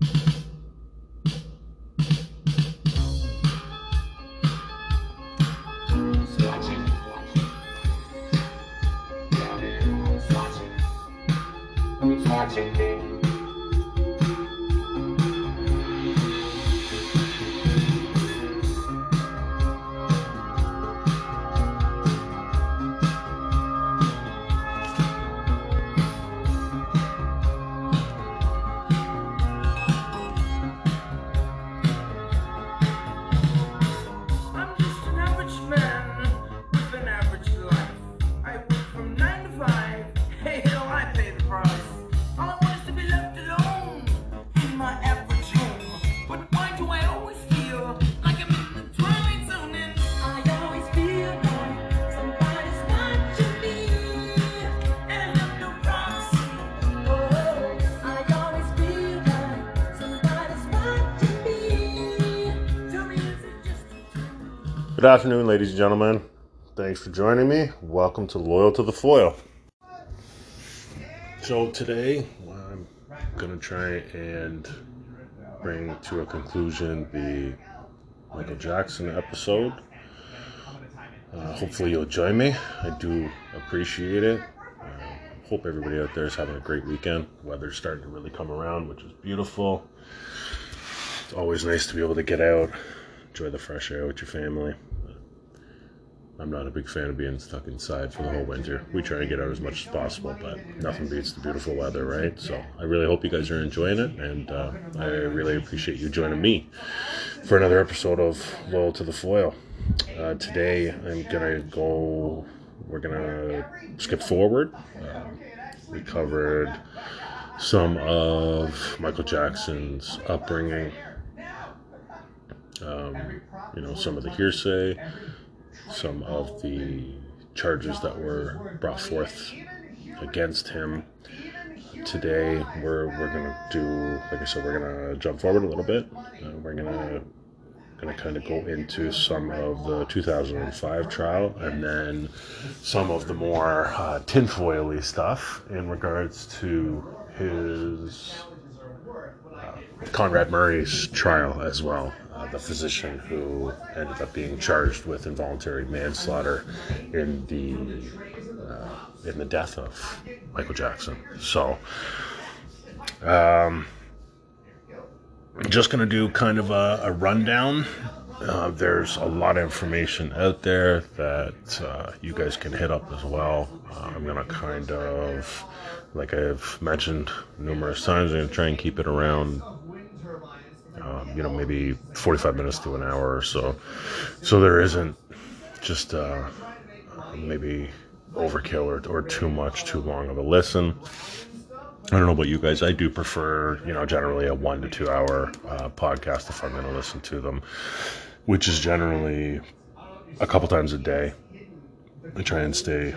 you afternoon, ladies and gentlemen. Thanks for joining me. Welcome to Loyal to the Foil. So, today I'm going to try and bring to a conclusion the Michael Jackson episode. Uh, hopefully, you'll join me. I do appreciate it. Uh, hope everybody out there is having a great weekend. Weather's starting to really come around, which is beautiful. It's always nice to be able to get out, enjoy the fresh air with your family. I'm not a big fan of being stuck inside for the whole winter. We try and get out as much as possible, but nothing beats the beautiful weather, right? So I really hope you guys are enjoying it, and uh, I really appreciate you joining me for another episode of Loyal to the Foil. Uh, today I'm gonna go. We're gonna skip forward. Uh, we covered some of Michael Jackson's upbringing. Um, you know, some of the hearsay, some of the charges that were brought forth against him. Today, we're we're gonna do, like I said, we're gonna jump forward a little bit. Uh, we're gonna gonna kind of go into some of the 2005 trial, and then some of the more uh, tinfoily stuff in regards to his uh, Conrad Murray's trial as well. The physician who ended up being charged with involuntary manslaughter in the uh, in the death of Michael Jackson. So, um, I'm just gonna do kind of a, a rundown. Uh, there's a lot of information out there that uh, you guys can hit up as well. Uh, I'm gonna kind of, like I've mentioned numerous times, I'm gonna try and keep it around um, you know, maybe 45 minutes to an hour or so. So there isn't just uh, maybe overkill or, or too much, too long of a listen. I don't know about you guys. I do prefer, you know, generally a one to two hour uh, podcast if I'm going to listen to them, which is generally a couple times a day. I try and stay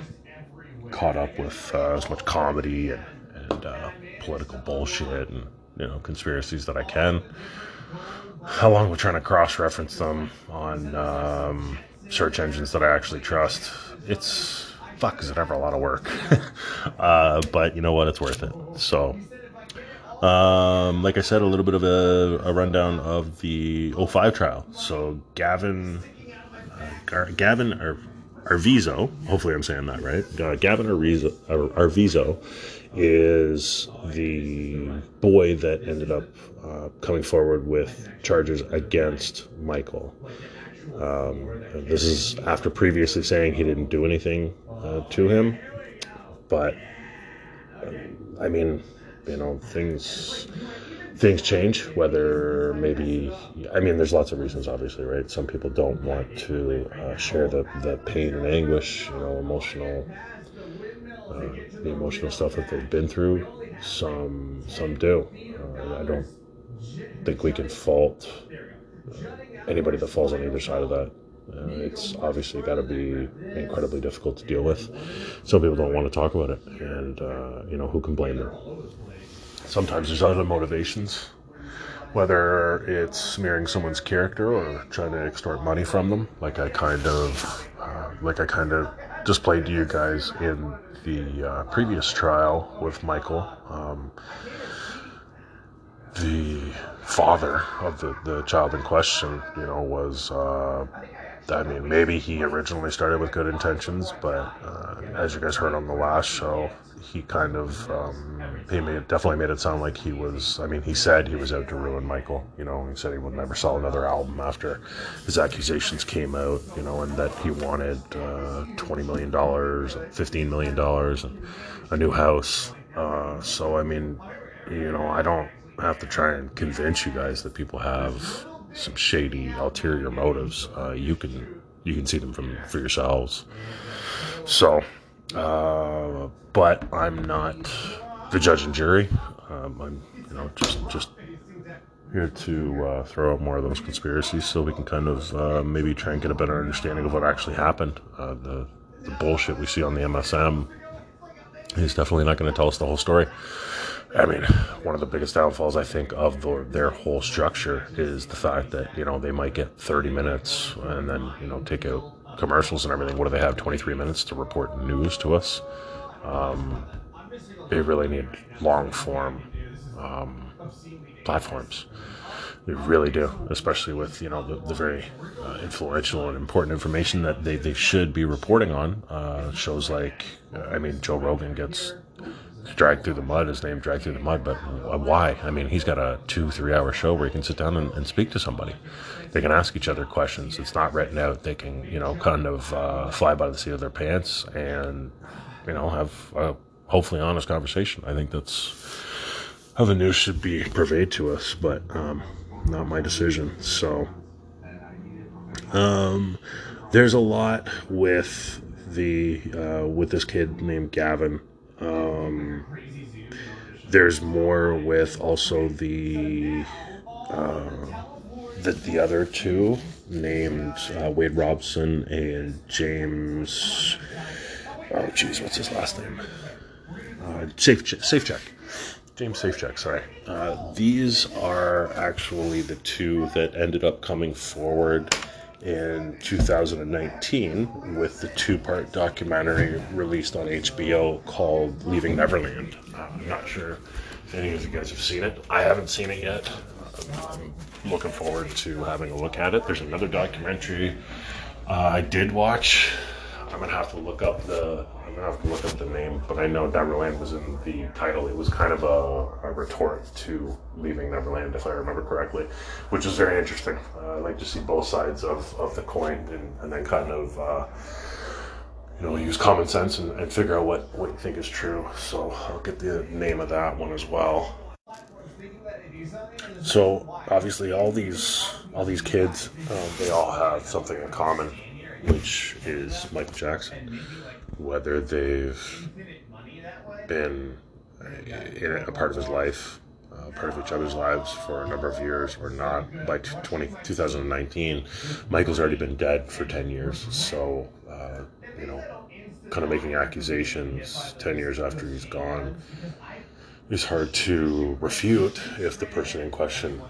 caught up with uh, as much comedy and, and uh, political bullshit and you know conspiracies that I can along with trying to cross-reference them on um, search engines that I actually trust. It's fuck, is it ever a lot of work? uh, but you know what? It's worth it. So, um, like I said, a little bit of a, a rundown of the 05 trial. So Gavin, uh, Gar- Gavin Ar- Arvizo, hopefully I'm saying that right. Uh, Gavin Arvizo, Ar- Arvizo is the boy that ended up uh, coming forward with charges against Michael. Um, this is after previously saying he didn't do anything uh, to him, but I mean, you know, things things change. Whether maybe, I mean, there's lots of reasons, obviously, right? Some people don't want to uh, share the the pain and anguish, you know, emotional uh, the emotional stuff that they've been through. Some some do. Uh, I don't think we can fault uh, anybody that falls on either side of that. Uh, it's obviously got to be incredibly difficult to deal with. Some people don't want to talk about it, and uh, you know who can blame them. Sometimes there's other motivations, whether it's smearing someone's character or trying to extort money from them, like I kind of, like I kind of displayed to you guys in the uh, previous trial with Michael. Um, the father of the, the child in question, you know, was, uh, I mean, maybe he originally started with good intentions, but uh, as you guys heard on the last show, he kind of um, he made definitely made it sound like he was. I mean, he said he was out to ruin Michael. You know, he said he would never sell another album after his accusations came out. You know, and that he wanted uh, twenty million dollars, fifteen million dollars, and a new house. Uh, so I mean, you know, I don't have to try and convince you guys that people have some shady ulterior motives. Uh, you can you can see them from for yourselves. So, uh, but I'm not the judge and jury. Um, I'm you know just just here to uh, throw out more of those conspiracies so we can kind of uh, maybe try and get a better understanding of what actually happened. Uh, the the bullshit we see on the MSM is definitely not going to tell us the whole story. I mean, one of the biggest downfalls I think of the, their whole structure is the fact that you know they might get 30 minutes and then you know take out commercials and everything. What do they have? 23 minutes to report news to us. Um, they really need long form um, platforms. They really do, especially with you know the, the very uh, influential and important information that they, they should be reporting on. Uh, shows like, I mean, Joe Rogan gets dragged through the mud, his name dragged through the mud, but why? I mean, he's got a two, three hour show where he can sit down and, and speak to somebody. They can ask each other questions. It's not written out. They can, you know, kind of uh, fly by the seat of their pants and, you know, have a hopefully honest conversation. I think that's how the news should be purveyed to us, but um, not my decision. So, um, there's a lot with the uh, with this kid named Gavin um, there's more with also the uh, the the other two named uh, Wade Robson and James. Oh, jeez, what's his last name? Uh, Safe Safe Check. James Safechuck, sorry. Uh, these are actually the two that ended up coming forward in 2019 with the two part documentary released on HBO called Leaving Neverland. Uh, I'm not sure if any of you guys have seen it. I haven't seen it yet. I'm looking forward to having a look at it. There's another documentary uh, I did watch. I'm gonna have to look up the I'm gonna have to look up the name, but I know Neverland was in the title. It was kind of a, a retort to Leaving Neverland, if I remember correctly, which is very interesting. Uh, I like to see both sides of, of the coin and, and then kind of uh, you know use common sense and, and figure out what, what you think is true. So I'll get the name of that one as well. So obviously, all these all these kids, um, they all have something in common, which is Michael Jackson whether they've been in a part of his life, uh, part of each other's lives for a number of years or not. By 20, 2019, Michael's already been dead for 10 years. So, uh, you know, kind of making accusations 10 years after he's gone is hard to refute if the person in question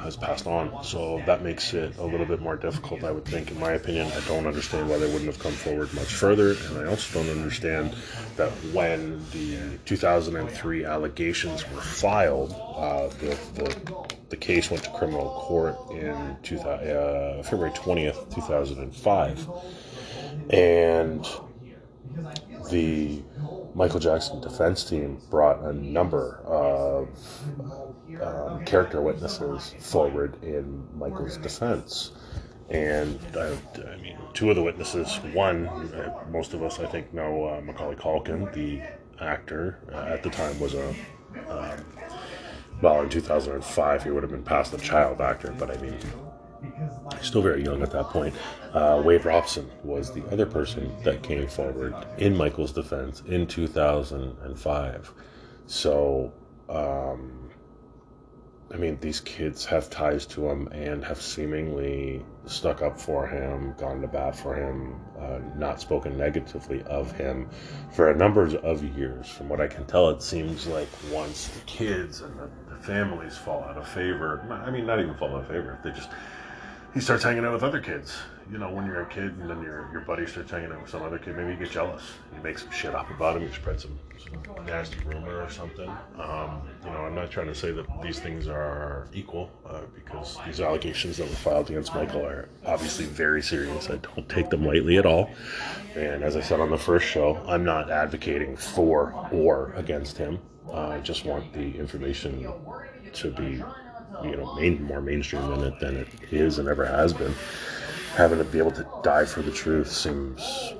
has passed on. So that makes it a little bit more difficult, I would think, in my opinion. I don't understand why they wouldn't have come forward much further, and I also don't understand that when the 2003 allegations were filed, uh, the, the, the case went to criminal court in 2000, uh, February 20th, 2005, and the Michael Jackson defense team brought a number of um, character witnesses forward in Michael's defense. And I, I, mean, two of the witnesses, one, uh, most of us I think know uh, Macaulay Culkin, the actor, uh, at the time was a, um, well, in 2005 he would have been past the child actor, but I mean, still very young at that point. Uh, Robson was the other person that came forward in Michael's defense in 2005. So, um, I mean, these kids have ties to him and have seemingly stuck up for him, gone to bat for him, uh, not spoken negatively of him for a number of years. From what I can tell, it seems like once the kids and the, the families fall out of favor, I mean, not even fall out of favor, they just he starts hanging out with other kids. You know, when you're a kid and then your your buddy starts hanging out with some other kid, maybe you get jealous. You make some shit up about him. You spread some, some nasty rumor or something. Um, you know, I'm not trying to say that these things are equal uh, because these allegations that were filed against Michael are obviously very serious. I don't take them lightly at all. And as I said on the first show, I'm not advocating for or against him. Uh, I just want the information to be, you know, main, more mainstream than it than it is and ever has been. Having to be able to die for the truth seems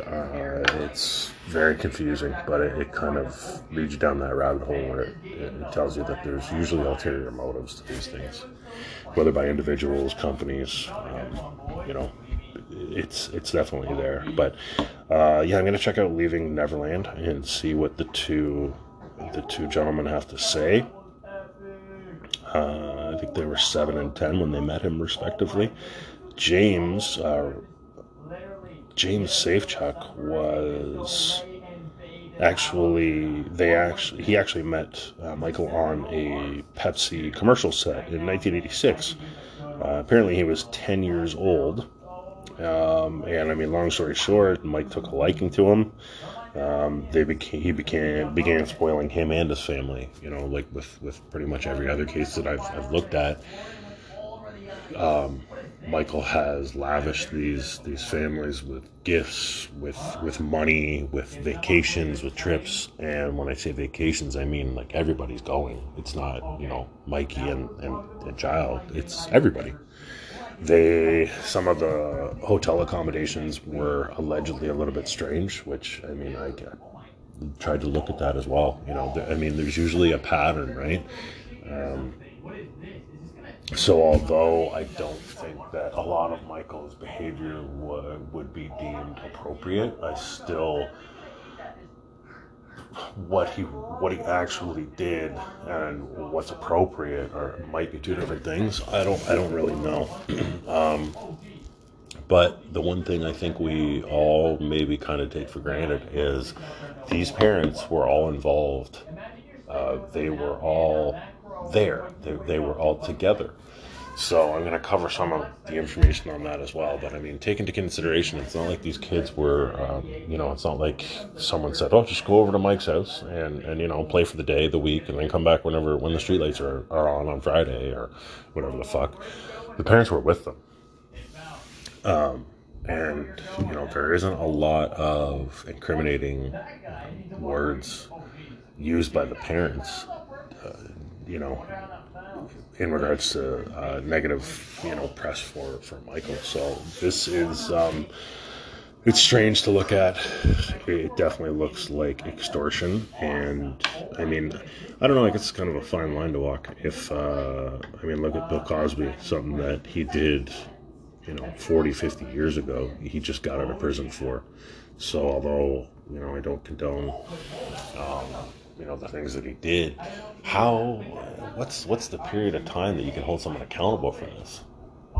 uh, it's very confusing, but it, it, kind of leads you down that rabbit hole where it, it, tells you that there's usually ulterior motives to these things, whether by individuals, companies, um, you know, it's it's definitely there. But uh, yeah, I'm gonna check out Leaving Neverland and see what the two the two gentlemen have to say. Uh, I think they were seven and ten when they met him respectively. James uh, James Safechuck was actually they actually he actually met uh, Michael on a Pepsi commercial set in 1986. Uh, apparently, he was 10 years old, um, and I mean, long story short, Mike took a liking to him. Um, they became he became began spoiling him and his family. You know, like with with pretty much every other case that I've I've looked at. Um, Michael has lavished these these families with gifts, with with money, with vacations, with trips. And when I say vacations, I mean like everybody's going. It's not you know Mikey and and, and child. It's everybody. They some of the hotel accommodations were allegedly a little bit strange, which I mean I tried to look at that as well. You know, I mean there's usually a pattern, right? Um, so, although I don't think that a lot of Michael's behavior would, would be deemed appropriate, I still what he what he actually did and what's appropriate or might be two different things. I don't I don't really know. um, but the one thing I think we all maybe kind of take for granted is these parents were all involved. Uh, they were all there. They, they were all together. So I'm going to cover some of the information on that as well. But I mean, take into consideration, it's not like these kids were, um, you know, it's not like someone said, "Oh, just go over to Mike's house and and you know play for the day, the week, and then come back whenever when the streetlights are are on on Friday or whatever the fuck." The parents were with them, um, and you know there isn't a lot of incriminating words used by the parents. Uh, you know, in regards to uh, negative, you know, press for for Michael. So this is um, it's strange to look at. It definitely looks like extortion, and I mean, I don't know. Like it's kind of a fine line to walk. If uh, I mean, look at Bill Cosby, something that he did, you know, 40, 50 years ago. He just got out of prison for. So although you know, I don't condone. Um, you know the things that he did. How what's what's the period of time that you can hold someone accountable for this?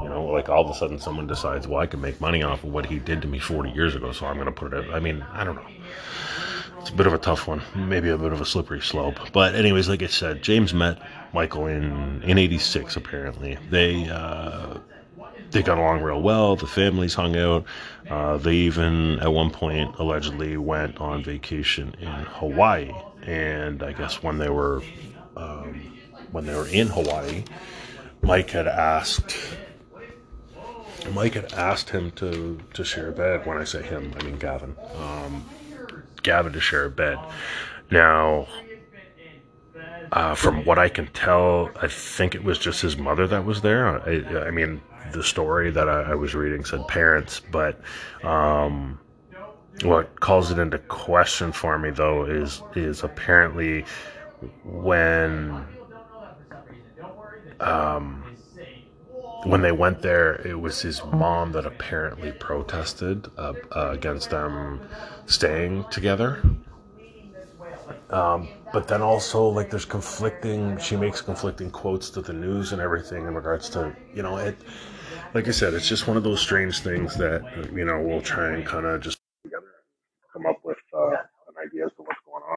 You know like all of a sudden someone decides well i can make money off of what he did to me 40 years ago so i'm going to put it i mean i don't know. It's a bit of a tough one maybe a bit of a slippery slope. But anyways like i said james met michael in in 86 apparently. They uh they got along real well. The families hung out. Uh, they even, at one point, allegedly went on vacation in Hawaii and I guess when they were um, when they were in Hawaii, Mike had asked Mike had asked him to to share a bed. When I say him, I mean Gavin. Um, Gavin to share a bed. Now, uh, from what I can tell, I think it was just his mother that was there. I, I mean, the story that I, I, was reading said parents, but um, what calls it into question for me though is is apparently when um when they went there it was his mom that apparently protested uh, uh, against them staying together. Um, but then also like there's conflicting she makes conflicting quotes to the news and everything in regards to you know it like i said it's just one of those strange things that you know we'll try and kind of just come up with uh, an idea as to what's going on.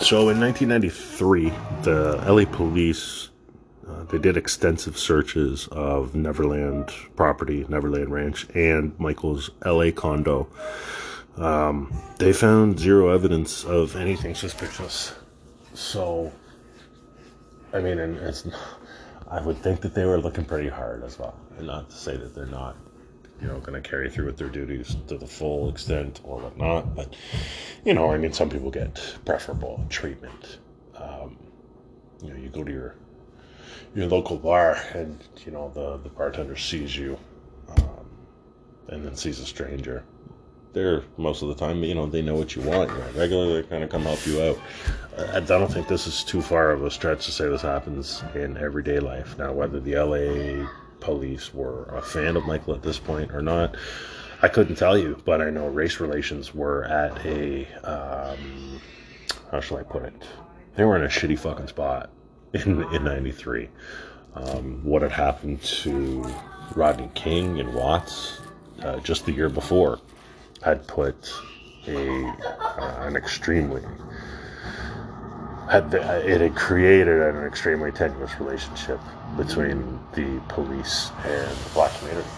So in 1993, the LA police uh, they did extensive searches of Neverland property, Neverland Ranch, and Michael's LA condo. Um, they found zero evidence of anything suspicious. So I mean, and it's, I would think that they were looking pretty hard as well. And not to say that they're not, you know, going to carry through with their duties to the full extent or whatnot. But, you know, I mean, some people get preferable treatment. Um, you know, you go to your your local bar and, you know, the, the bartender sees you um, and then sees a stranger They're most of the time. You know, they know what you want. You're regular, they kind of come help you out. I don't think this is too far of a stretch to say this happens in everyday life. Now, whether the LA police were a fan of Michael at this point or not, I couldn't tell you. But I know race relations were at a um, how shall I put it? They were in a shitty fucking spot in in '93. Um, what had happened to Rodney King and Watts uh, just the year before had put a uh, an extremely had it had created an extremely tenuous relationship between the police and the black community.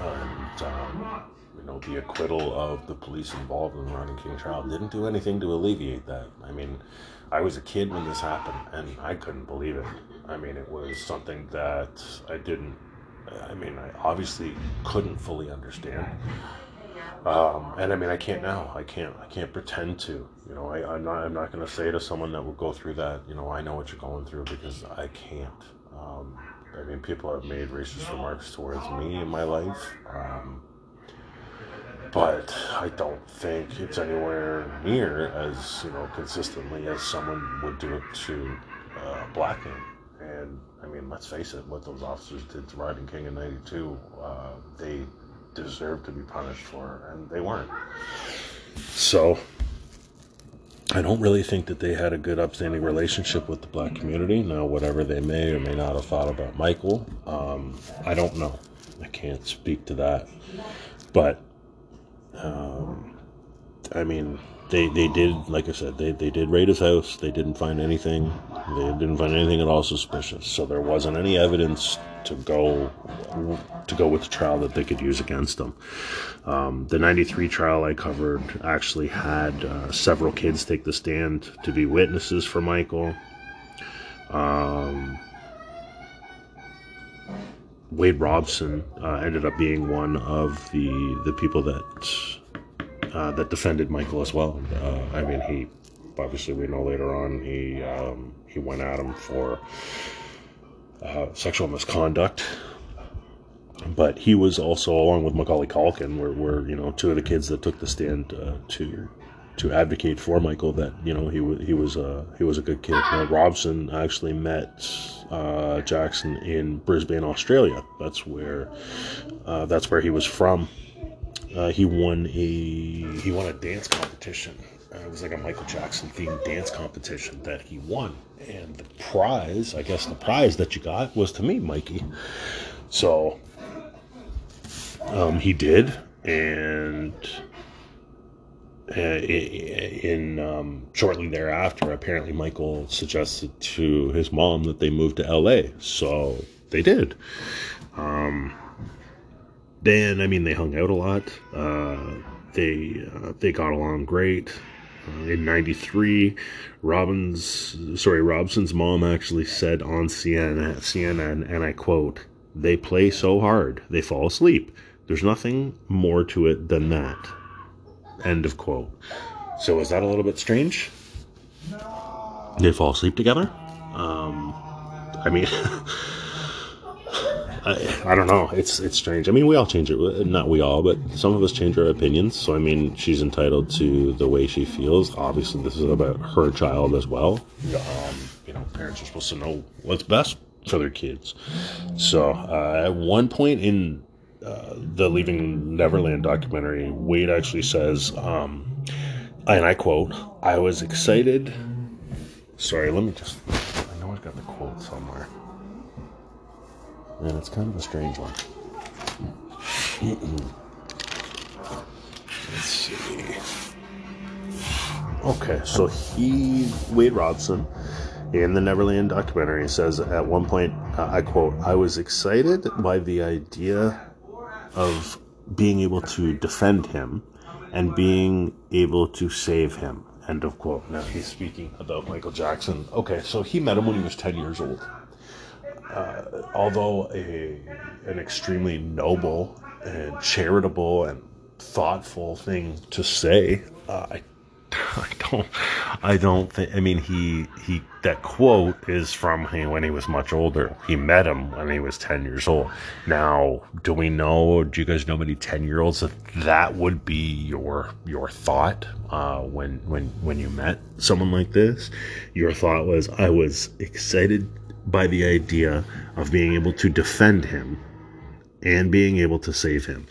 And um, you know, the acquittal of the police involved in the Rodney King trial didn't do anything to alleviate that. I mean, I was a kid when this happened, and I couldn't believe it. I mean, it was something that I didn't. I mean, I obviously couldn't fully understand. Um, and I mean, I can't now. I can't. I can't pretend to. You know, I, I'm not. I'm not going to say to someone that will go through that. You know, I know what you're going through because I can't. Um, I mean, people have made racist remarks towards me in my life, um, but I don't think it's anywhere near as you know consistently as someone would do it to uh, black men. And I mean, let's face it, what those officers did to Rodney King in '92, uh, they deserved to be punished for, and they weren't. So, I don't really think that they had a good, upstanding relationship with the black community. Now, whatever they may or may not have thought about Michael, um, I don't know. I can't speak to that. But, um, I mean, they, they did, like I said, they, they did raid his house. They didn't find anything. They didn't find anything at all suspicious. So there wasn't any evidence to go to go with the trial that they could use against them. Um, the 93 trial I covered actually had uh, several kids take the stand to be witnesses for Michael. Um, Wade Robson uh, ended up being one of the the people that uh, that defended Michael as well. Uh, I mean, he obviously we know later on he um, he went at him for uh, sexual misconduct. But he was also, along with Macaulay Culkin, were, were you know two of the kids that took the stand uh, to to advocate for Michael that you know he was he was a he was a good kid. Now, Robson actually met uh, Jackson in Brisbane, Australia. That's where uh, that's where he was from. Uh, he won a he won a dance competition uh, it was like a Michael Jackson themed dance competition that he won. And the prize, I guess the prize that you got was to meet Mikey. So um, he did. And uh, in um, shortly thereafter, apparently Michael suggested to his mom that they move to LA. So they did. Um, then, I mean, they hung out a lot. Uh, they uh, they got along great. Uh, in 93, Robbins, sorry, Robson's mom actually said on CNN, CNN, and I quote, they play so hard, they fall asleep. There's nothing more to it than that. End of quote. So is that a little bit strange? They fall asleep together? Um, I mean, I, I, don't know. It's it's strange. I mean, we all change it. Not we all, but some of us change our opinions. So I mean, she's entitled to the way she feels. Obviously, this is about her child as well. Um, you know, parents are supposed to know what's best for their kids. So uh, at one point in uh, the Leaving Neverland documentary, Wade actually says, um, and I quote, "I was excited." Sorry, let me just. I know I've got the quote somewhere and it's kind of a strange one. Let's see. Okay, so he, Wade Robson, in the Neverland documentary, says at one point, uh, I quote, I was excited by the idea of being able to defend him and being able to save him. end of quote. Now he's speaking about Michael Jackson. Okay, so he met him when he was 10 years old. Uh, although a an extremely noble and charitable and thoughtful thing to say, uh, I I don't, I don't think. I mean, he he. That quote is from when he was much older. He met him when he was ten years old. Now, do we know? Do you guys know many ten year olds that that would be your your thought uh, when when when you met someone like this? Your thought was, I was excited by the idea of being able to defend him and being able to save him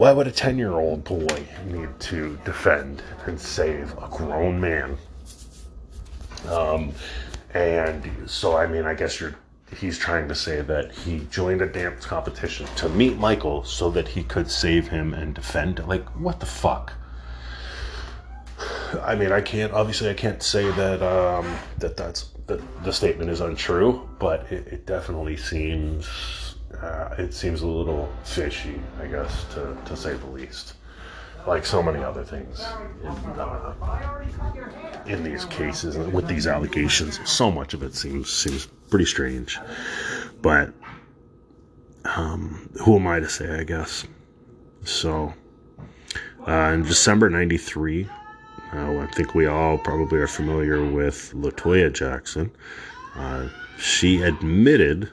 why would a 10 year old boy need to defend and save a grown man? Um, and so, I mean, I guess you're, he's trying to say that he joined a dance competition to meet Michael so that he could save him and defend. Like, what the fuck? I mean, I can't, obviously, I can't say that, um, that that's, that the statement is untrue, but it, it definitely seems uh, it seems a little fishy, I guess, to, to say the least. Like so many other things in, uh, in these cases with these allegations, so much of it seems seems pretty strange. But um, who am I to say? I guess. So, uh, in December '93, uh, I think we all probably are familiar with Latoya Jackson. Uh, she admitted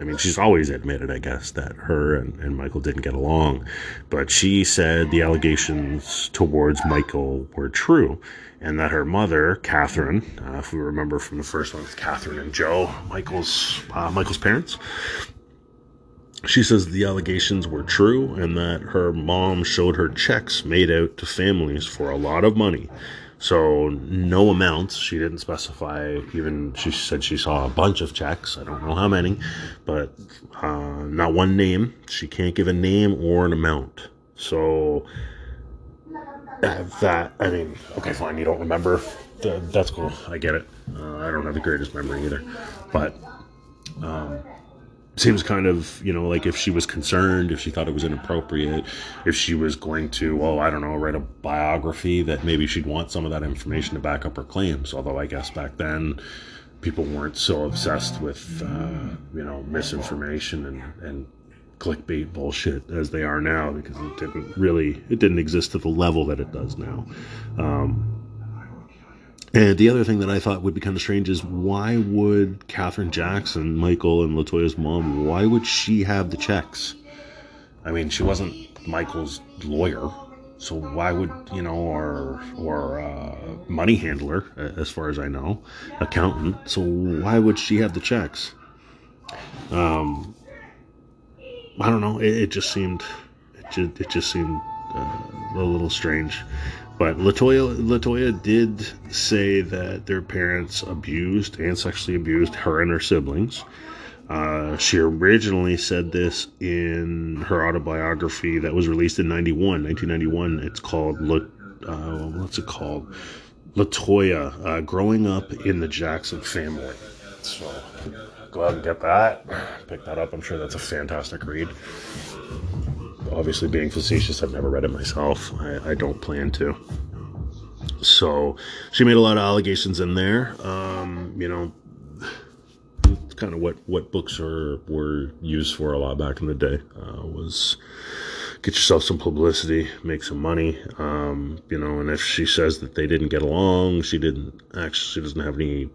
I mean, she's always admitted, I guess, that her and, and Michael didn't get along. But she said the allegations towards Michael were true and that her mother, Catherine, uh, if we remember from the first one, it's Catherine and Joe, Michael's, uh, Michael's parents, she says the allegations were true and that her mom showed her checks made out to families for a lot of money so no amounts. She didn't specify. Even she said she saw a bunch of checks. I don't know how many, but uh, not one name. She can't give a name or an amount. So that I mean, okay, fine. You don't remember. That's cool. I get it. Uh, I don't have the greatest memory either, but. Um, seems kind of you know like if she was concerned if she thought it was inappropriate if she was going to oh i don't know write a biography that maybe she'd want some of that information to back up her claims. Although i guess back then people weren't so obsessed with uh, you know misinformation and and clickbait bullshit as they are now because it didn't really it didn't exist to the level that it does now. Um, and the other thing that I thought would be kind of strange is why would Catherine Jackson, Michael and Latoya's mom, why would she have the checks? I mean, she wasn't Michael's lawyer, so why would you know, or or uh, money handler, as far as I know, accountant. So why would she have the checks? Um, I don't know. It, it just seemed, it just, it just seemed uh, a little strange. But Latoya Latoya did say that their parents abused and sexually abused her and her siblings. Uh, she originally said this in her autobiography that was released in 91, 1991. It's called, uh, what's it called? Latoya, uh, Growing Up in the Jackson Family. So go out and get that. Pick that up. I'm sure that's a fantastic read obviously being facetious, I've never read it myself. I, I don't plan to. So she made a lot of allegations in there. Um, you know, kind of what what books are were used for a lot back in the day uh, was get yourself some publicity, make some money. Um, you know, and if she says that they didn't get along, she didn't actually she doesn't have any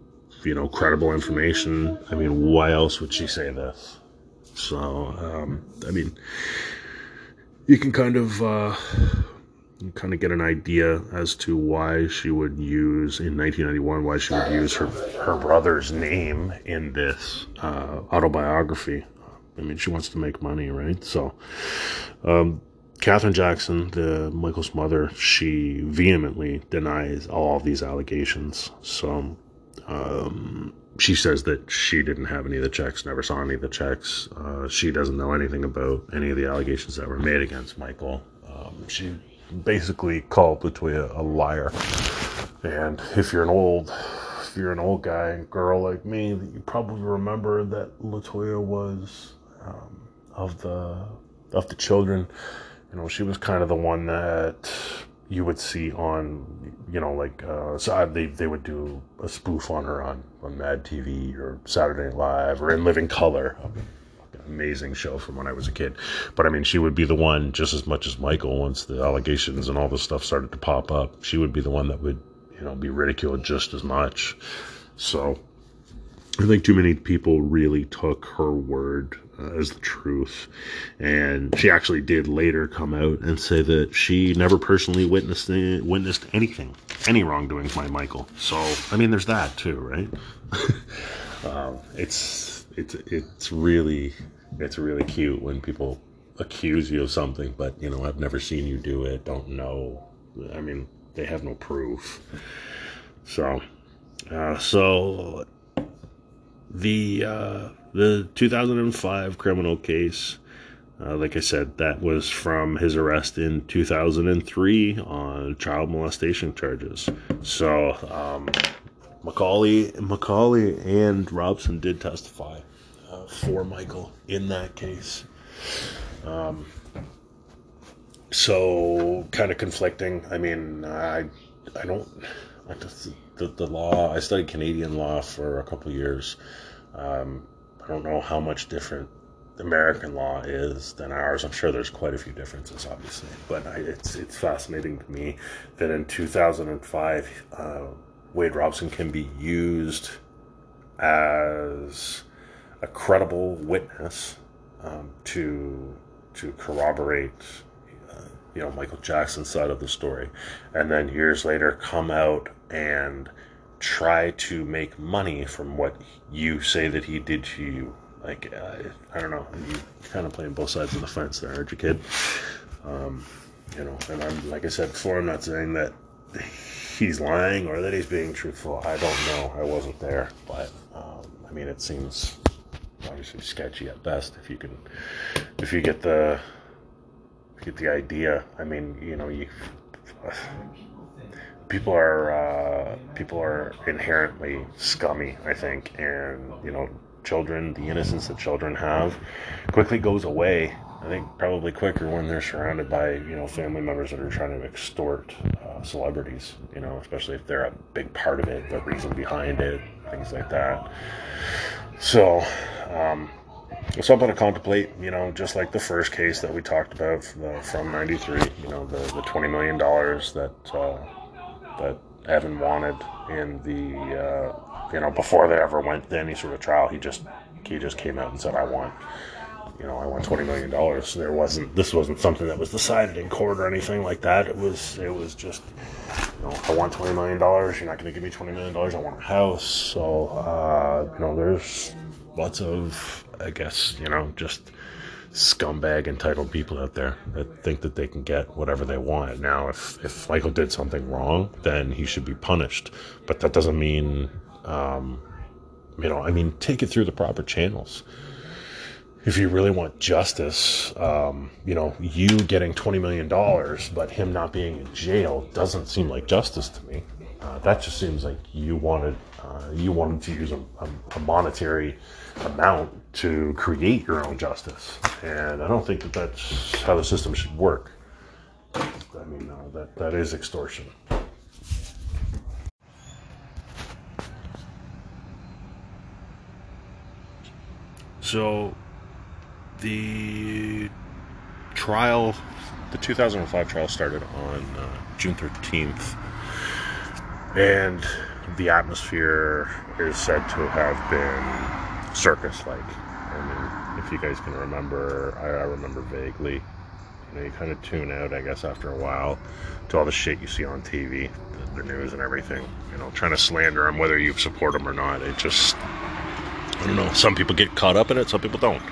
you know credible information. I mean, why else would she say this? So, um, I mean, you can kind of uh, kind of get an idea as to why she would use in 1991 why she would use her her brother's name in this uh, autobiography. I mean, she wants to make money, right? So, um, Catherine Jackson, the Michael's mother, she vehemently denies all of these allegations. So, um, she says that she didn't have any of the checks, never saw any of the checks. Uh, she doesn't know anything about any of the allegations that were made against Michael. Um, she basically called Latoya a liar. And if you're an old, if you're an old guy and girl like me, you probably remember that Latoya was um, of the of the children. You know, she was kind of the one that you would see on, you know, like uh, so they they would do a spoof on her on on Mad TV or Saturday Night Live or in Living Color. Amazing show from when I was a kid, but I mean, she would be the one just as much as Michael. Once the allegations and all this stuff started to pop up, she would be the one that would, you know, be ridiculed just as much. So, I think too many people really took her word uh, as the truth. And she actually did later come out and say that she never personally witnessed witnessed anything, any wrongdoing by Michael. So I mean, there's that too, right? um, it's it's it's really it's really cute when people accuse you of something, but you know, I've never seen you do it, don't know. I mean, they have no proof. So, uh, so the uh, the 2005 criminal case. Uh, like I said, that was from his arrest in 2003 on child molestation charges. So um, Macaulay, Macaulay, and Robson did testify uh, for Michael in that case. Um, so kind of conflicting. I mean, I I don't. I just, the, the law. I studied Canadian law for a couple years. Um, I don't know how much different American law is than ours. I'm sure there's quite a few differences, obviously, but I, it's it's fascinating to me that in 2005, uh, Wade Robson can be used as a credible witness um, to to corroborate, you know, Michael Jackson's side of the story, and then years later come out and try to make money from what you say that he did to you. Like, uh, I don't know, you kind of playing both sides of the fence there, aren't you, kid? Um, you know, and I'm, like I said before, I'm not saying that he's lying or that he's being truthful. I don't know. I wasn't there, but um, I mean, it seems obviously sketchy at best. If you can, if you get the, get the idea. I mean, you know, you. People are uh, people are inherently scummy, I think, and you know, children, the innocence that children have, quickly goes away. I think probably quicker when they're surrounded by you know family members that are trying to extort uh, celebrities. You know, especially if they're a big part of it, the reason behind it, things like that. So. Um, something to contemplate, you know, just like the first case that we talked about from, from 93, you know, the, the $20 million that uh, that Evan wanted in the uh, you know before they ever went to any sort of trial. He just he just came out and said, "I want." You know, I want twenty million dollars. There wasn't. This wasn't something that was decided in court or anything like that. It was. It was just. You know, I want twenty million dollars. You're not going to give me twenty million dollars. I want a house. So, uh, you know, there's lots of, I guess, you know, just scumbag entitled people out there that think that they can get whatever they want. Now, if, if Michael did something wrong, then he should be punished. But that doesn't mean, um, you know, I mean, take it through the proper channels. If you really want justice, um, you know, you getting $20 million, but him not being in jail doesn't seem like justice to me. Uh, that just seems like you wanted, uh, you wanted to use a, a, a monetary amount to create your own justice. And I don't think that that's how the system should work. I mean, uh, that, that is extortion. So, the trial, the 2005 trial started on uh, June 13th, and the atmosphere is said to have been circus like. I mean, if you guys can remember, I, I remember vaguely. You know, you kind of tune out, I guess, after a while to all the shit you see on TV, the, the news and everything. You know, trying to slander them, whether you support them or not. It just, I don't know. Some people get caught up in it, some people don't.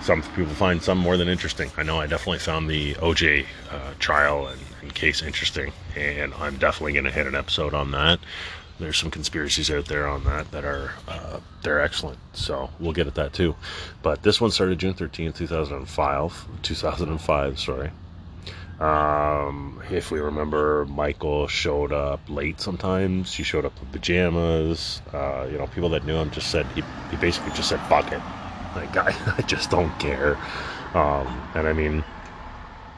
Some people find some more than interesting. I know I definitely found the OJ uh, trial and, and case interesting, and I'm definitely going to hit an episode on that there's some conspiracies out there on that that are uh, they're excellent. So we'll get at that too. But this one started June 13th, 2005. 2005, sorry. Um, if we remember, Michael showed up late sometimes. He showed up in pajamas. Uh, you know, people that knew him just said he, he basically just said "fuck it." Like I, I just don't care. Um, and I mean,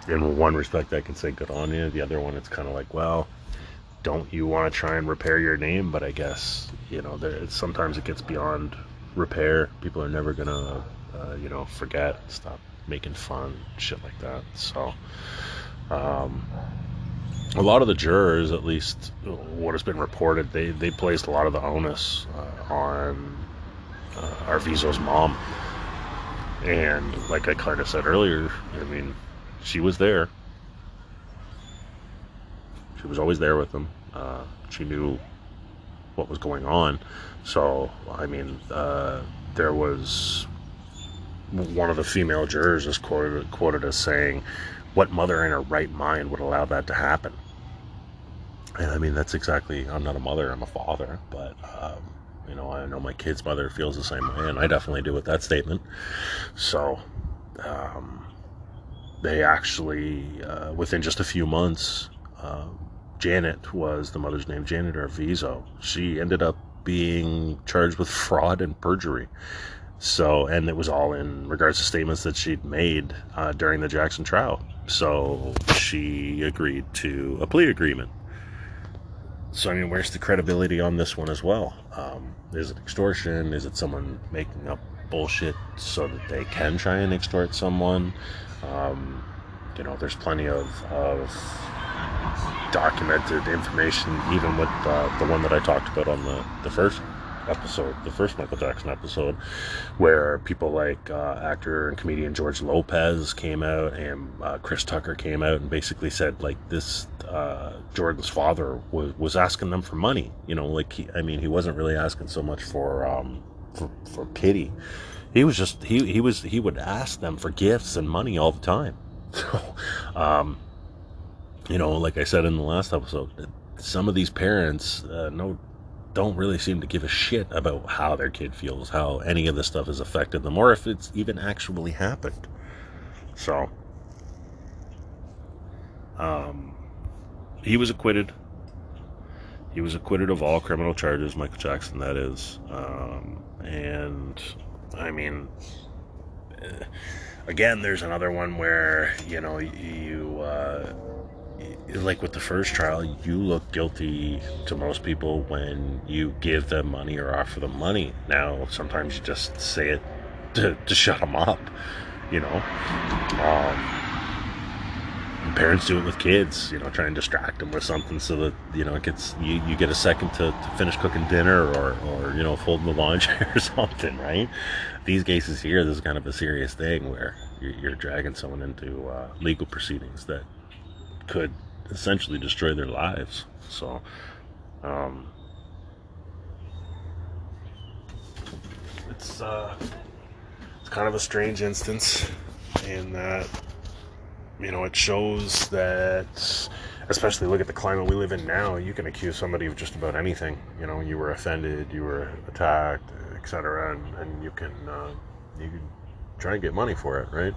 in one respect, I can say good on you. The other one, it's kind of like, well, don't you want to try and repair your name? But I guess you know, there sometimes it gets beyond repair. People are never gonna, uh, you know, forget, stop making fun, shit like that. So, um, a lot of the jurors, at least what has been reported, they they placed a lot of the onus uh, on uh, Arvizo's mom. And like I kind of said earlier, I mean, she was there. She was always there with them. Uh, she knew what was going on. So, I mean, uh, there was one of the female jurors is quoted, quoted as saying, What mother in her right mind would allow that to happen? And I mean, that's exactly, I'm not a mother, I'm a father, but, um, you know, I know my kid's mother feels the same way, and I definitely do with that statement. So, um, they actually, uh, within just a few months, uh, Janet was the mother's name, Janet Arvizo. She ended up being charged with fraud and perjury. So, and it was all in regards to statements that she'd made uh, during the Jackson trial. So she agreed to a plea agreement. So, I mean, where's the credibility on this one as well? Um, is it extortion? Is it someone making up bullshit so that they can try and extort someone? Um, you know, there's plenty of, of documented information, even with uh, the one that I talked about on the, the first episode, the first Michael Jackson episode, where people like uh, actor and comedian George Lopez came out and uh, Chris Tucker came out and basically said like this uh, Jordan's father was was asking them for money. You know, like he, I mean, he wasn't really asking so much for um, for, for pity. He was just he he was he would ask them for gifts and money all the time. So, um, you know, like I said in the last episode, some of these parents uh, no don't really seem to give a shit about how their kid feels, how any of this stuff has affected them, or if it's even actually happened. So, um, he was acquitted. He was acquitted of all criminal charges, Michael Jackson, that is. Um, and, I mean, eh, again, there's another one where, you know, you, uh, like with the first trial, you look guilty to most people when you give them money or offer them money. Now, sometimes you just say it to, to shut them up, you know. Um, parents do it with kids, you know, try and distract them with something so that, you know, it gets, you, you get a second to, to finish cooking dinner or, or, you know, folding the laundry or something, right? These cases here, this is kind of a serious thing where you're, you're dragging someone into uh, legal proceedings that could essentially destroy their lives. So, um, it's uh, it's kind of a strange instance in that you know it shows that especially look at the climate we live in now you can accuse somebody of just about anything you know you were offended you were attacked etc and, and you can uh, you can try and get money for it right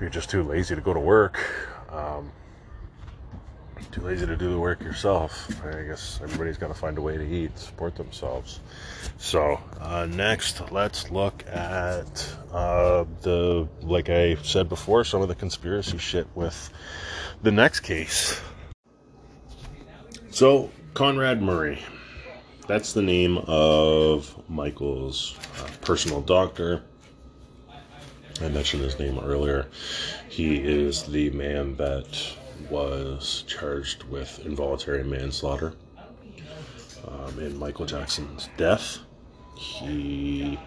you're just too lazy to go to work um, too lazy to do the work yourself. I guess everybody's got to find a way to eat, support themselves. So, uh, next, let's look at uh, the, like I said before, some of the conspiracy shit with the next case. So, Conrad Murray. That's the name of Michael's uh, personal doctor. I mentioned his name earlier. He is the man that was charged with involuntary manslaughter um, in Michael Jackson's death. He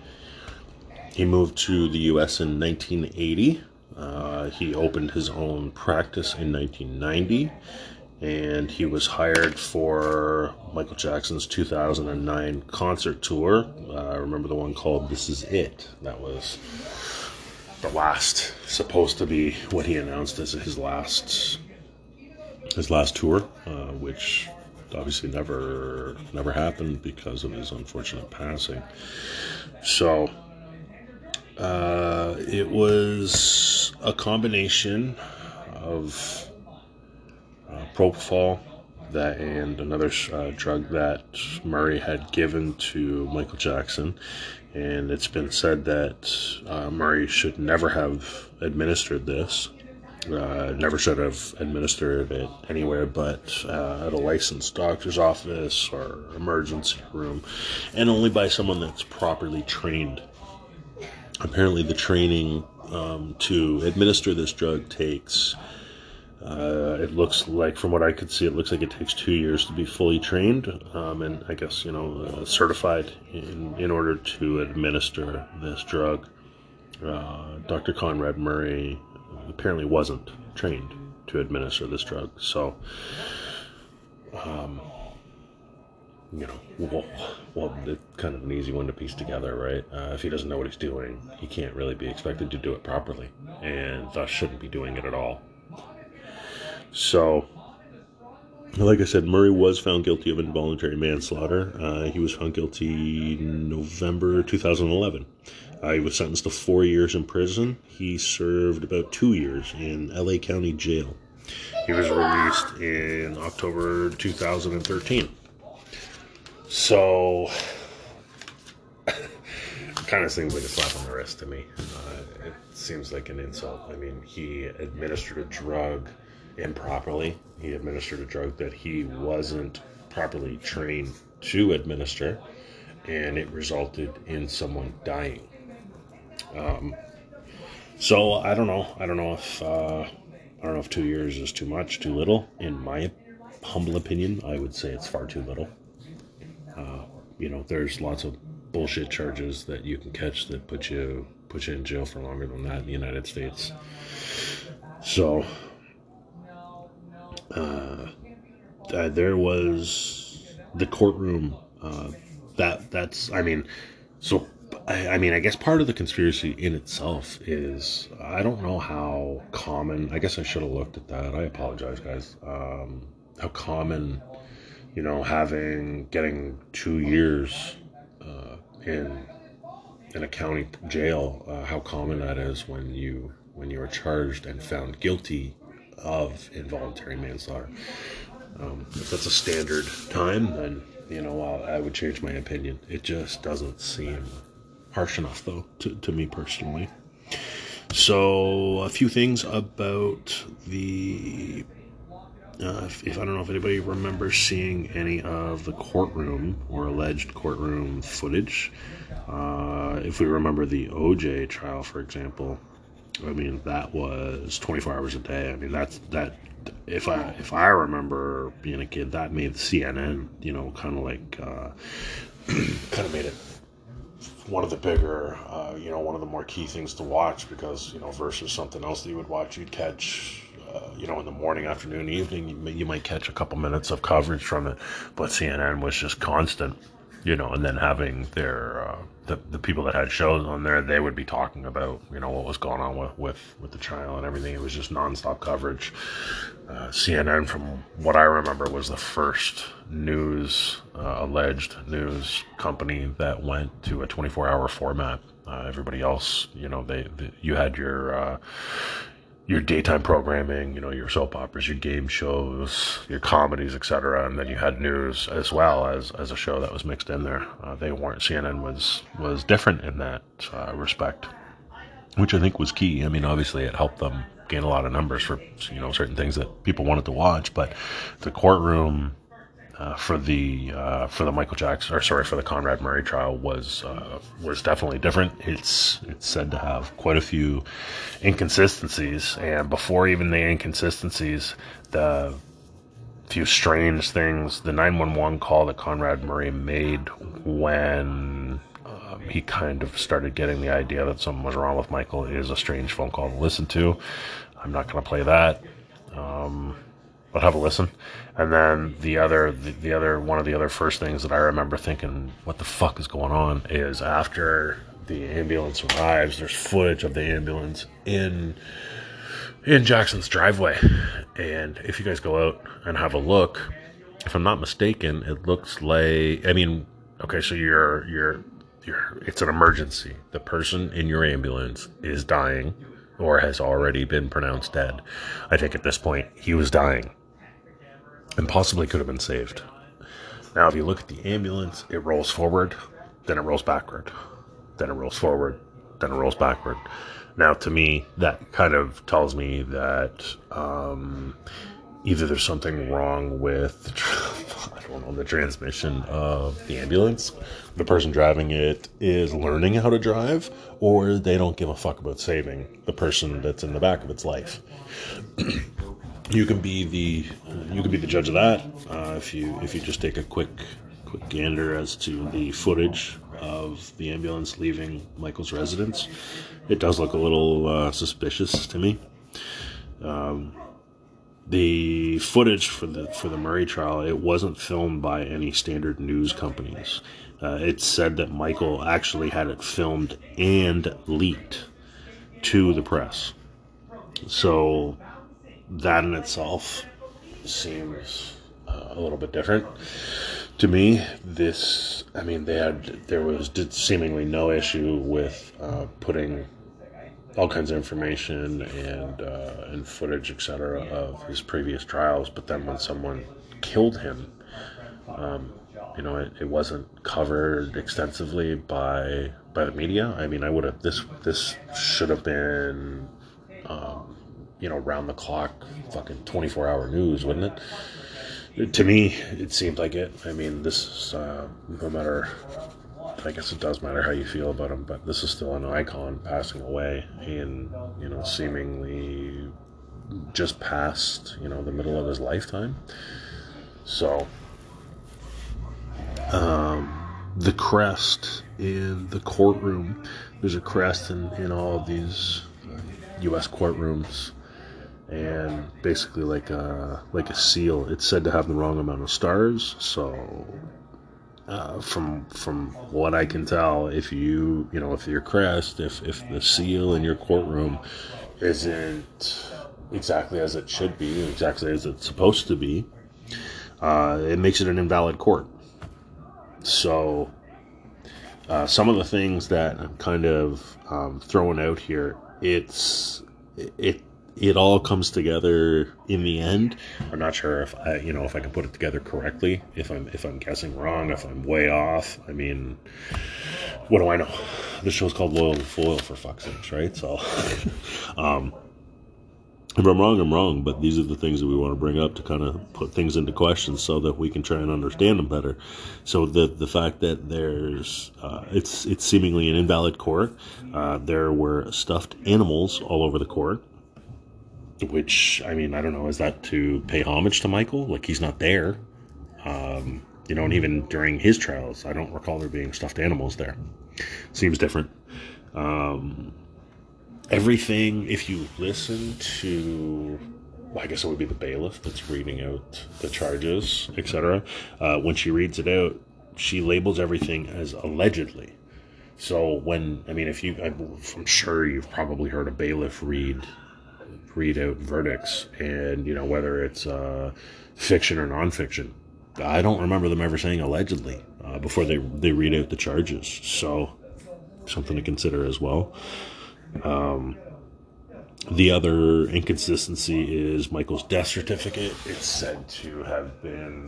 he moved to the U.S. in 1980. Uh, he opened his own practice in 1990, and he was hired for Michael Jackson's 2009 concert tour. Uh, remember the one called "This Is It"? That was the last, supposed to be what he announced as his last his last tour, uh, which obviously never never happened because of his unfortunate passing. So uh, it was a combination of uh, propofol that and another uh, drug that Murray had given to Michael Jackson, and it's been said that uh, Murray should never have administered this Uh, never should have administered it anywhere but uh, at a licensed doctor's office or emergency room, and only by someone that's properly trained. Apparently, the training um, to administer this drug takes. Uh, it looks like, from what I could see, it looks like it takes two years to be fully trained um, and I guess, you know, uh, certified in, in order to administer this drug. Uh, Dr. Conrad Murray apparently wasn't trained to administer this drug. So, um, you know, well, well, it's kind of an easy one to piece together, right? Uh, if he doesn't know what he's doing, he can't really be expected to do it properly, and thus shouldn't be doing it at all. So, like I said, Murray was found guilty of involuntary manslaughter. Uh, he was found guilty November 2011. Uh, he was sentenced to four years in prison. He served about two years in LA County Jail. He was released in October 2013. So, kind of seems like a slap on the wrist to me. Uh, it seems like an insult. I mean, he administered a drug improperly. He administered a drug that he wasn't properly trained to administer, and it resulted in someone dying. Um, so I don't know. I don't know if uh, I don't know if two years is too much, too little. In my humble opinion, I would say it's far too little. Uh, you know, there's lots of bullshit charges that you can catch that put you put you in jail for longer than that in the United States. So uh, uh, there was the courtroom. Uh, that that's I mean, so I, I, mean I guess part of the conspiracy in itself is I don't know how common. I guess I should have looked at that. I apologize, guys. Um, how common, you know, having getting two years uh, in in a county jail. Uh, how common that is when you when you are charged and found guilty of involuntary manslaughter. Um, if that's a standard time, then you know I would change my opinion. It just doesn't seem harsh enough, though, to, to me personally. So a few things about the. Uh, if, if I don't know if anybody remembers seeing any of the courtroom or alleged courtroom footage. Uh, if we remember the OJ trial, for example, I mean, that was 24 hours a day. I mean, that's that. If I if I remember being a kid, that made CNN, you know, kind of like, uh, kind of made it one of the bigger, uh, you know, one of the more key things to watch because you know versus something else that you would watch, you'd catch. Uh, you know, in the morning, afternoon, evening, you, may, you might catch a couple minutes of coverage from it, but CNN was just constant you know, and then having their uh, the the people that had shows on there, they would be talking about you know what was going on with with with the trial and everything. It was just nonstop coverage. Uh, CNN, from what I remember, was the first news uh, alleged news company that went to a 24 hour format. Uh, everybody else, you know, they, they you had your uh, your daytime programming, you know, your soap operas, your game shows, your comedies, etc., and then you had news as well as as a show that was mixed in there. Uh, they weren't CNN was was different in that uh, respect, which I think was key. I mean, obviously, it helped them gain a lot of numbers for you know certain things that people wanted to watch, but the courtroom uh, for the uh, for the Michael Jackson or sorry for the Conrad Murray trial was uh, was definitely different. It's it's said to have quite a few inconsistencies, and before even the inconsistencies, the few strange things, the 911 call that Conrad Murray made when um, he kind of started getting the idea that something was wrong with Michael is a strange phone call to listen to. I'm not going to play that. Um, but have a listen. And then the other, the, the, other, one of the other first things that I remember thinking, what the fuck is going on, is after the ambulance arrives, there's footage of the ambulance in in Jackson's driveway. And if you guys go out and have a look, if I'm not mistaken, it looks like I mean, okay, so you're you're you're it's an emergency. The person in your ambulance is dying or has already been pronounced dead. I think at this point he was dying and possibly could have been saved. Now, if you look at the ambulance, it rolls forward, then it rolls backward, then it rolls forward, then it rolls backward. Now, to me, that kind of tells me that um, either there's something wrong with, I don't know, the transmission of the ambulance, the person driving it is learning how to drive, or they don't give a fuck about saving the person that's in the back of its life. you can be the you can be the judge of that uh, if you if you just take a quick quick gander as to the footage of the ambulance leaving Michael's residence. It does look a little uh, suspicious to me. Um, the footage for the for the Murray trial it wasn't filmed by any standard news companies. Uh, it said that Michael actually had it filmed and leaked to the press. So that in itself seems uh, a little bit different to me. This, I mean, they had there was seemingly no issue with uh, putting all kinds of information and uh, and footage, etc., of his previous trials. But then when someone killed him, um, you know, it, it wasn't covered extensively by by the media. I mean, I would have this this should have been. Um, you know, round the clock, fucking 24 hour news, wouldn't it? To me, it seemed like it. I mean, this is, uh, no matter, I guess it does matter how you feel about him, but this is still an icon passing away in, you know, seemingly just past, you know, the middle of his lifetime. So, um, the crest in the courtroom, there's a crest in, in all of these U.S. Courtrooms and basically like a like a seal. It's said to have the wrong amount of stars. So, uh, from from what I can tell, if you you know if your crest, if if the seal in your courtroom isn't exactly as it should be, exactly as it's supposed to be, uh, it makes it an invalid court. So. Uh, some of the things that I'm kind of um, throwing out here, it's it it all comes together in the end. I'm not sure if I, you know, if I can put it together correctly. If I'm, if I'm guessing wrong, if I'm way off. I mean, what do I know? The show's called Loyal and Foil for fuck's sakes, right? So, um, if I'm wrong, I'm wrong. But these are the things that we want to bring up to kind of put things into question, so that we can try and understand them better. So the the fact that there's uh, it's it's seemingly an invalid court. Uh, there were stuffed animals all over the court which I mean, I don't know, is that to pay homage to Michael? Like he's not there. Um, you know, and even during his trials, I don't recall there being stuffed animals there. Seems different. Um, everything, if you listen to, well, I guess it would be the bailiff that's reading out the charges, etc. Uh, when she reads it out, she labels everything as allegedly. So when, I mean, if you, I'm sure you've probably heard a bailiff read read out verdicts, and you know whether it's uh, fiction or nonfiction. I don't remember them ever saying allegedly uh, before they they read out the charges. So something to consider as well. Um, the other inconsistency is Michael's death certificate. It's said to have been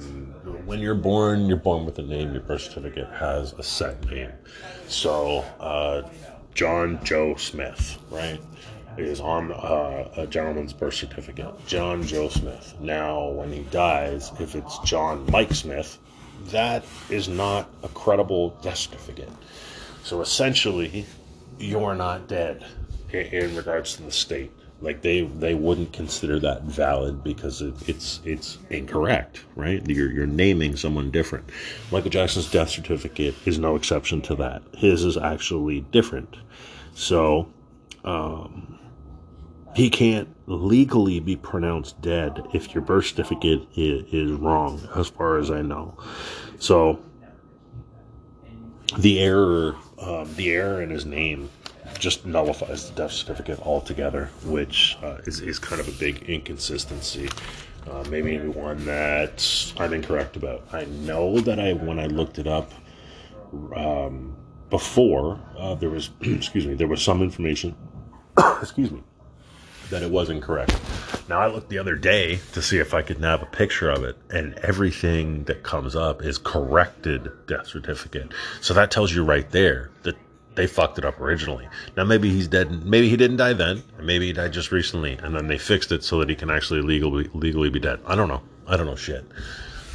when you're born, you're born with a name. Your birth certificate has a set name. So, uh, John Joe Smith, right? Is on uh, a gentleman's birth certificate, John Joe Smith. Now, when he dies, if it's John Mike Smith, that is not a credible death certificate. So essentially, you're not dead in, in regards to the state. Like they they wouldn't consider that valid because it, it's it's incorrect, right? You're you're naming someone different. Michael Jackson's death certificate is no exception to that. His is actually different. So, um, he can't legally be pronounced dead if your birth certificate is, is wrong, as far as I know. So the error, um, the error in his name, just nullifies the death certificate altogether, which uh, is is kind of a big inconsistency. Uh, maybe one that I'm incorrect about. I know that I when I looked it up um, before, uh, there was excuse me, there was some information. excuse me that it was incorrect. Now I looked the other day to see if I could nab a picture of it, and everything that comes up is corrected death certificate. So that tells you right there that they fucked it up originally. Now maybe he's dead. Maybe he didn't die then. Maybe he died just recently, and then they fixed it so that he can actually legally legally be dead. I don't know. I don't know shit.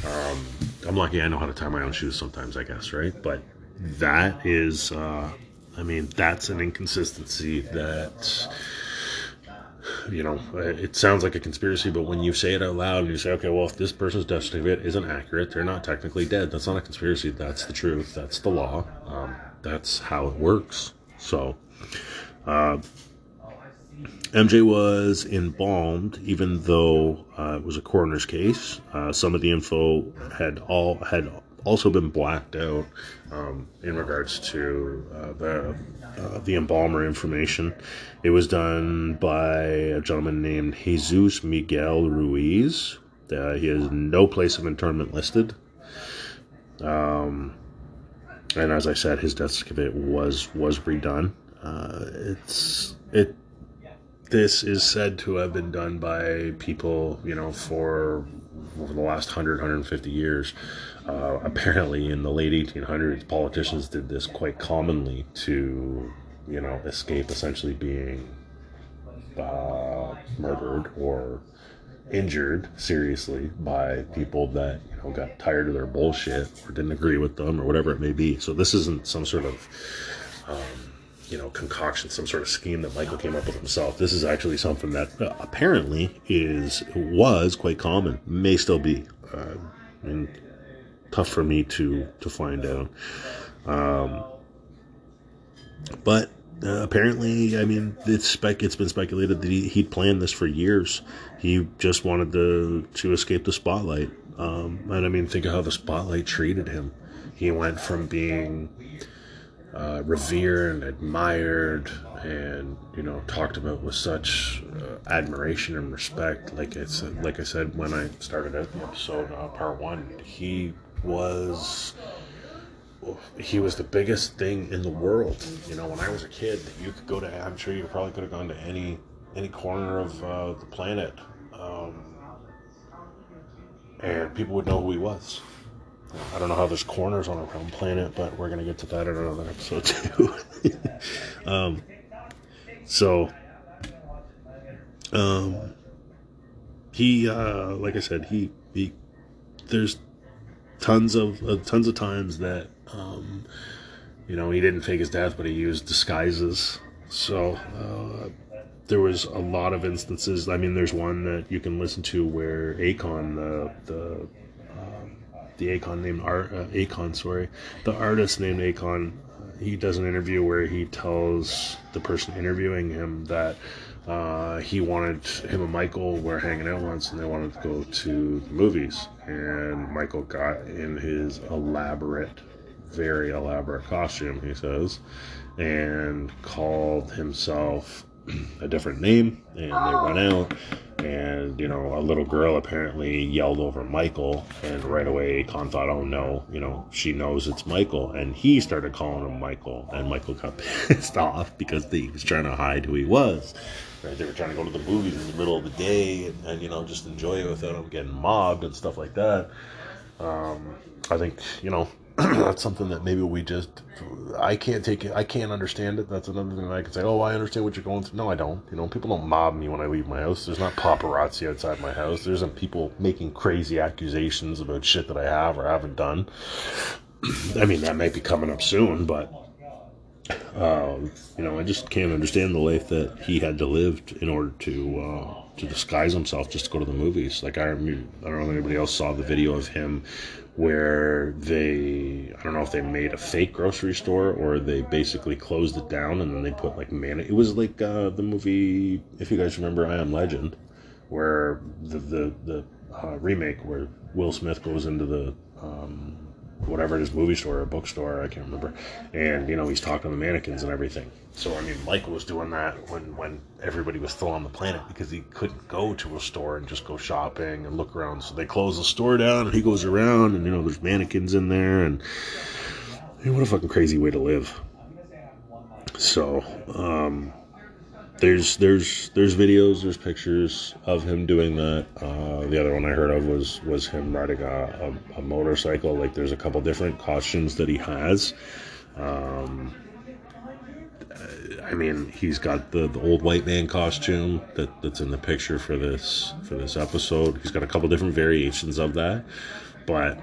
Um, I'm lucky. I know how to tie my own shoes sometimes. I guess right, but that is. Uh, I mean, that's an inconsistency that you know, it sounds like a conspiracy, but when you say it out loud and you say, okay, well, if this person's death certificate isn't accurate, they're not technically dead. That's not a conspiracy. That's the truth. That's the law. Um, that's how it works. So, uh, MJ was embalmed, even though uh, it was a coroner's case. Uh, some of the info had all had also been blacked out um, in regards to uh, the uh, the embalmer information. It was done by a gentleman named Jesus Miguel Ruiz. Uh, he has no place of interment listed. Um, and as I said, his death certificate was was redone. Uh, it's it. This is said to have been done by people, you know, for over the last 100, 150 years. Uh, apparently, in the late 1800s, politicians did this quite commonly to, you know, escape essentially being uh, murdered or injured seriously by people that you know got tired of their bullshit or didn't agree with them or whatever it may be. So this isn't some sort of um, you know concoction, some sort of scheme that Michael came up with himself. This is actually something that uh, apparently is was quite common, may still be. Uh, I mean, tough for me to to find out. Um, but uh, apparently, I mean, it's spec. It's been speculated that he, he'd planned this for years. He just wanted to to escape the spotlight. Um, and I mean, think of how the spotlight treated him. He went from being uh, revered and admired, and you know, talked about with such uh, admiration and respect. Like I said, like I said when I started out the episode, uh, part one, he was he was the biggest thing in the world. You know, when I was a kid, you could go to. I'm sure you probably could have gone to any any corner of uh, the planet, um, and people would know who he was. I don't know how there's corners on a round planet, but we're gonna get to that in another episode too. um, so, um, he, uh, like I said, he he. There's tons of uh, tons of times that um, you know he didn't fake his death, but he used disguises. So uh, there was a lot of instances. I mean, there's one that you can listen to where Akon, the the um, the Akon named Art uh, Akon, sorry, the artist named Akon, he does an interview where he tells the person interviewing him that uh, he wanted him and Michael were hanging out once, and they wanted to go to the movies. And Michael got in his elaborate, very elaborate costume. He says, and called himself a different name, and they went out. And you know, a little girl apparently yelled over Michael, and right away Akon thought, "Oh no, you know, she knows it's Michael," and he started calling him Michael, and Michael got pissed off because he was trying to hide who he was. Right? They were trying to go to the movies in the middle of the day and, and you know just enjoy it without them getting mobbed and stuff like that. Um, I think you know that's something that maybe we just I can't take it. I can't understand it. That's another thing I can say. Oh, I understand what you're going through. No, I don't. You know, people don't mob me when I leave my house. There's not paparazzi outside my house. There's not people making crazy accusations about shit that I have or haven't done. I mean, that might be coming up soon, but um, you know, I just can't understand the life that he had to live in order to uh, to disguise himself just to go to the movies. Like I, I don't know if anybody else saw the video of him where they I don't know if they made a fake grocery store or they basically closed it down and then they put like man it was like uh, the movie if you guys remember I Am Legend where the the, the uh, remake where Will Smith goes into the um, whatever it is, movie store or bookstore, I can't remember. And you know, he's talking to the mannequins and everything. So I mean, Michael was doing that when when everybody was still on the planet because he couldn't go to a store and just go shopping and look around. So they close the store down, and he goes around, and you know, there's mannequins in there, and what a fucking crazy way to live. So, um, there's there's there's videos, there's pictures of him doing that. Uh, the other one I heard of was was him riding a, a, a motorcycle. Like there's a couple different costumes that he has. Um, I mean, he's got the, the old white man costume that, that's in the picture for this for this episode. He's got a couple different variations of that, but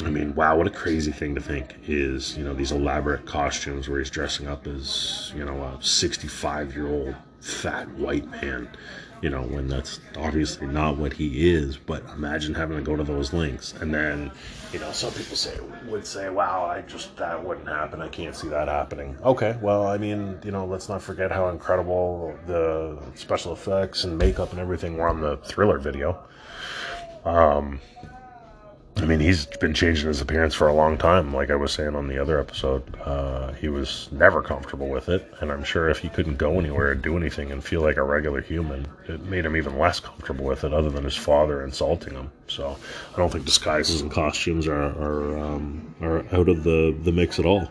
I mean, wow, what a crazy thing to think is, you know, these elaborate costumes where he's dressing up as, you know, a 65 year old fat white man, you know, when that's obviously not what he is. But imagine having to go to those lengths. And then, you know, some people say, would say, wow, I just, that wouldn't happen. I can't see that happening. Okay, well, I mean, you know, let's not forget how incredible the special effects and makeup and everything were on the thriller video. Um, I mean, he's been changing his appearance for a long time. Like I was saying on the other episode, uh, he was never comfortable with it. And I'm sure if he couldn't go anywhere and do anything and feel like a regular human, it made him even less comfortable with it, other than his father insulting him. So I don't think disguises and costumes are are, um, are out of the, the mix at all.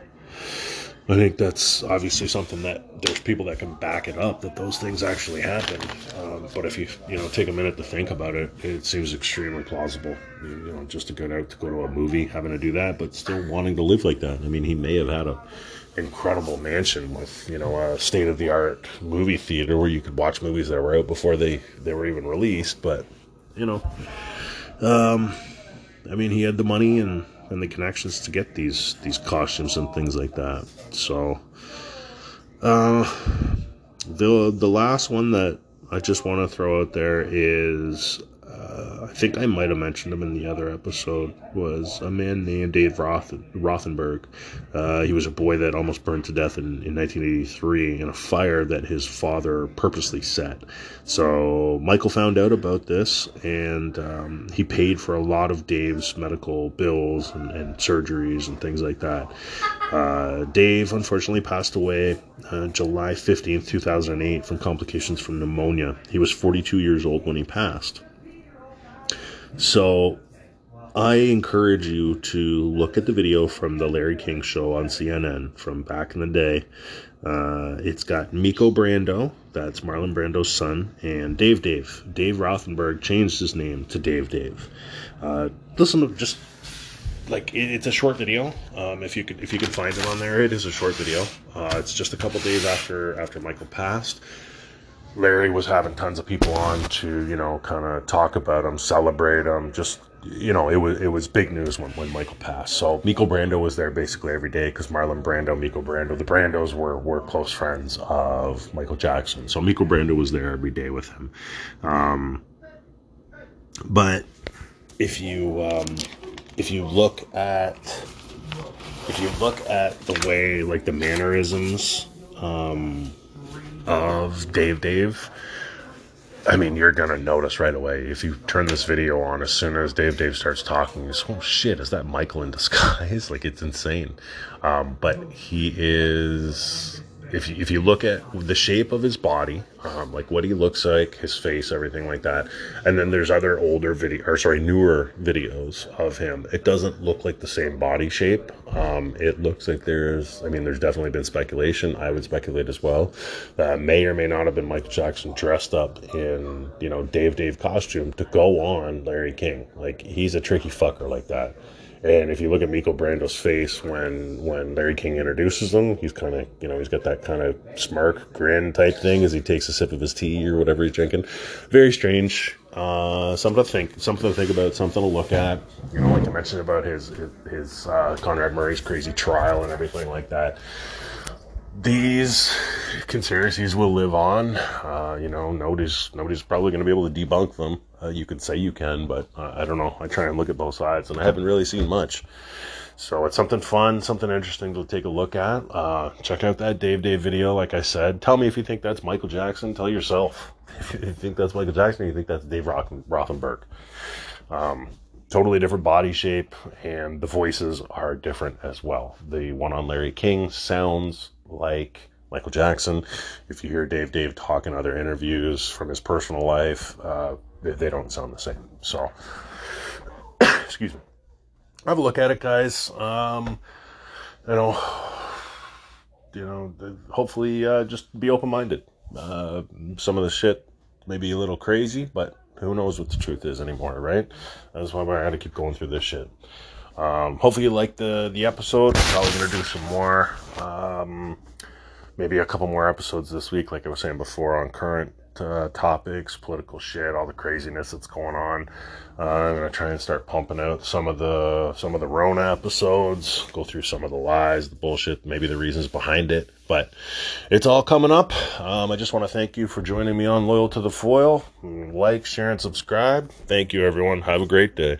I think that's obviously something that there's people that can back it up that those things actually happened. Um, but if you you know take a minute to think about it, it seems extremely plausible. You know, just to go out to go to a movie, having to do that, but still wanting to live like that. I mean, he may have had a incredible mansion with you know a state of the art movie theater where you could watch movies that were out before they they were even released. But you know, um, I mean, he had the money and and the connections to get these these costumes and things like that. So, uh, the the last one that I just want to throw out there is uh, I think I might have mentioned him in the other episode, was a man named Dave Roth, Rothenberg. Uh, he was a boy that almost burned to death in, in 1983 in a fire that his father purposely set. So Michael found out about this and um, he paid for a lot of Dave's medical bills and, and surgeries and things like that. Uh, Dave unfortunately passed away uh, July 15th, 2008, from complications from pneumonia. He was 42 years old when he passed. So I encourage you to look at the video from the Larry King show on CNN from back in the day. Uh, it's got Miko Brando, that's Marlon Brando's son, and Dave Dave. Dave Rothenberg changed his name to Dave Dave. Uh, listen to just like it's a short video. Um, if you could if you can find it on there, it is a short video. Uh, it's just a couple days after after Michael passed. Larry was having tons of people on to, you know, kind of talk about him, celebrate him. Just, you know, it was it was big news when, when Michael passed. So Miko Brando was there basically every day because Marlon Brando, Miko Brando, the Brandos were were close friends of Michael Jackson. So Miko Brando was there every day with him. Um, but if you um, if you look at if you look at the way like the mannerisms um, of Dave Dave, I mean, you're gonna notice right away if you turn this video on. As soon as Dave Dave starts talking, you oh shit, is that Michael in disguise? like it's insane. Um, but he is if you, if you look at the shape of his body, um, like what he looks like, his face, everything like that, and then there's other older video or sorry, newer videos of him. It doesn't look like the same body shape. Um, it looks like there's, I mean, there's definitely been speculation. I would speculate as well. That may or may not have been Michael Jackson dressed up in you know Dave Dave costume to go on Larry King. Like he's a tricky fucker like that. And if you look at Miko Brando's face when when Larry King introduces him, he's kind of you know he's got that kind of smirk grin type thing as he takes a sip of his tea or whatever he's drinking. Very strange. Uh, something to think, something to think about, something to look at. You know, like I mentioned about his his, his uh, Conrad Murray's crazy trial and everything like that these conspiracies will live on. Uh, you know, nobody's nobody's probably going to be able to debunk them. Uh, you could say you can, but uh, I don't know. I try and look at both sides, and I haven't really seen much. So it's something fun, something interesting to take a look at. Uh, check out that Dave Dave video, like I said. Tell me if you think that's Michael Jackson. Tell yourself if you think that's Michael Jackson. you think that's Dave Rothenberg. Um, totally different body shape, and the voices are different as well. The one on Larry King sounds like Michael Jackson. If you hear Dave Dave talk in other interviews from his personal life, uh, they, they, don't sound the same. So, excuse me. Have a look at it, guys. Um, you know, you know, hopefully, uh, just be open minded. Uh, some of the shit may be a little crazy, but who knows what the truth is anymore, right? That's why I got to keep going through this shit. Um, hopefully you liked the the episode. I'm probably gonna do some more. Um, maybe a couple more episodes this week, like I was saying before, on current uh, topics, political shit, all the craziness that's going on. Uh, I'm gonna try and start pumping out some of the some of the Rona episodes, go through some of the lies, the bullshit, maybe the reasons behind it. But it's all coming up. Um, I just want to thank you for joining me on Loyal to the Foil. Like, share, and subscribe. Thank you, everyone. Have a great day.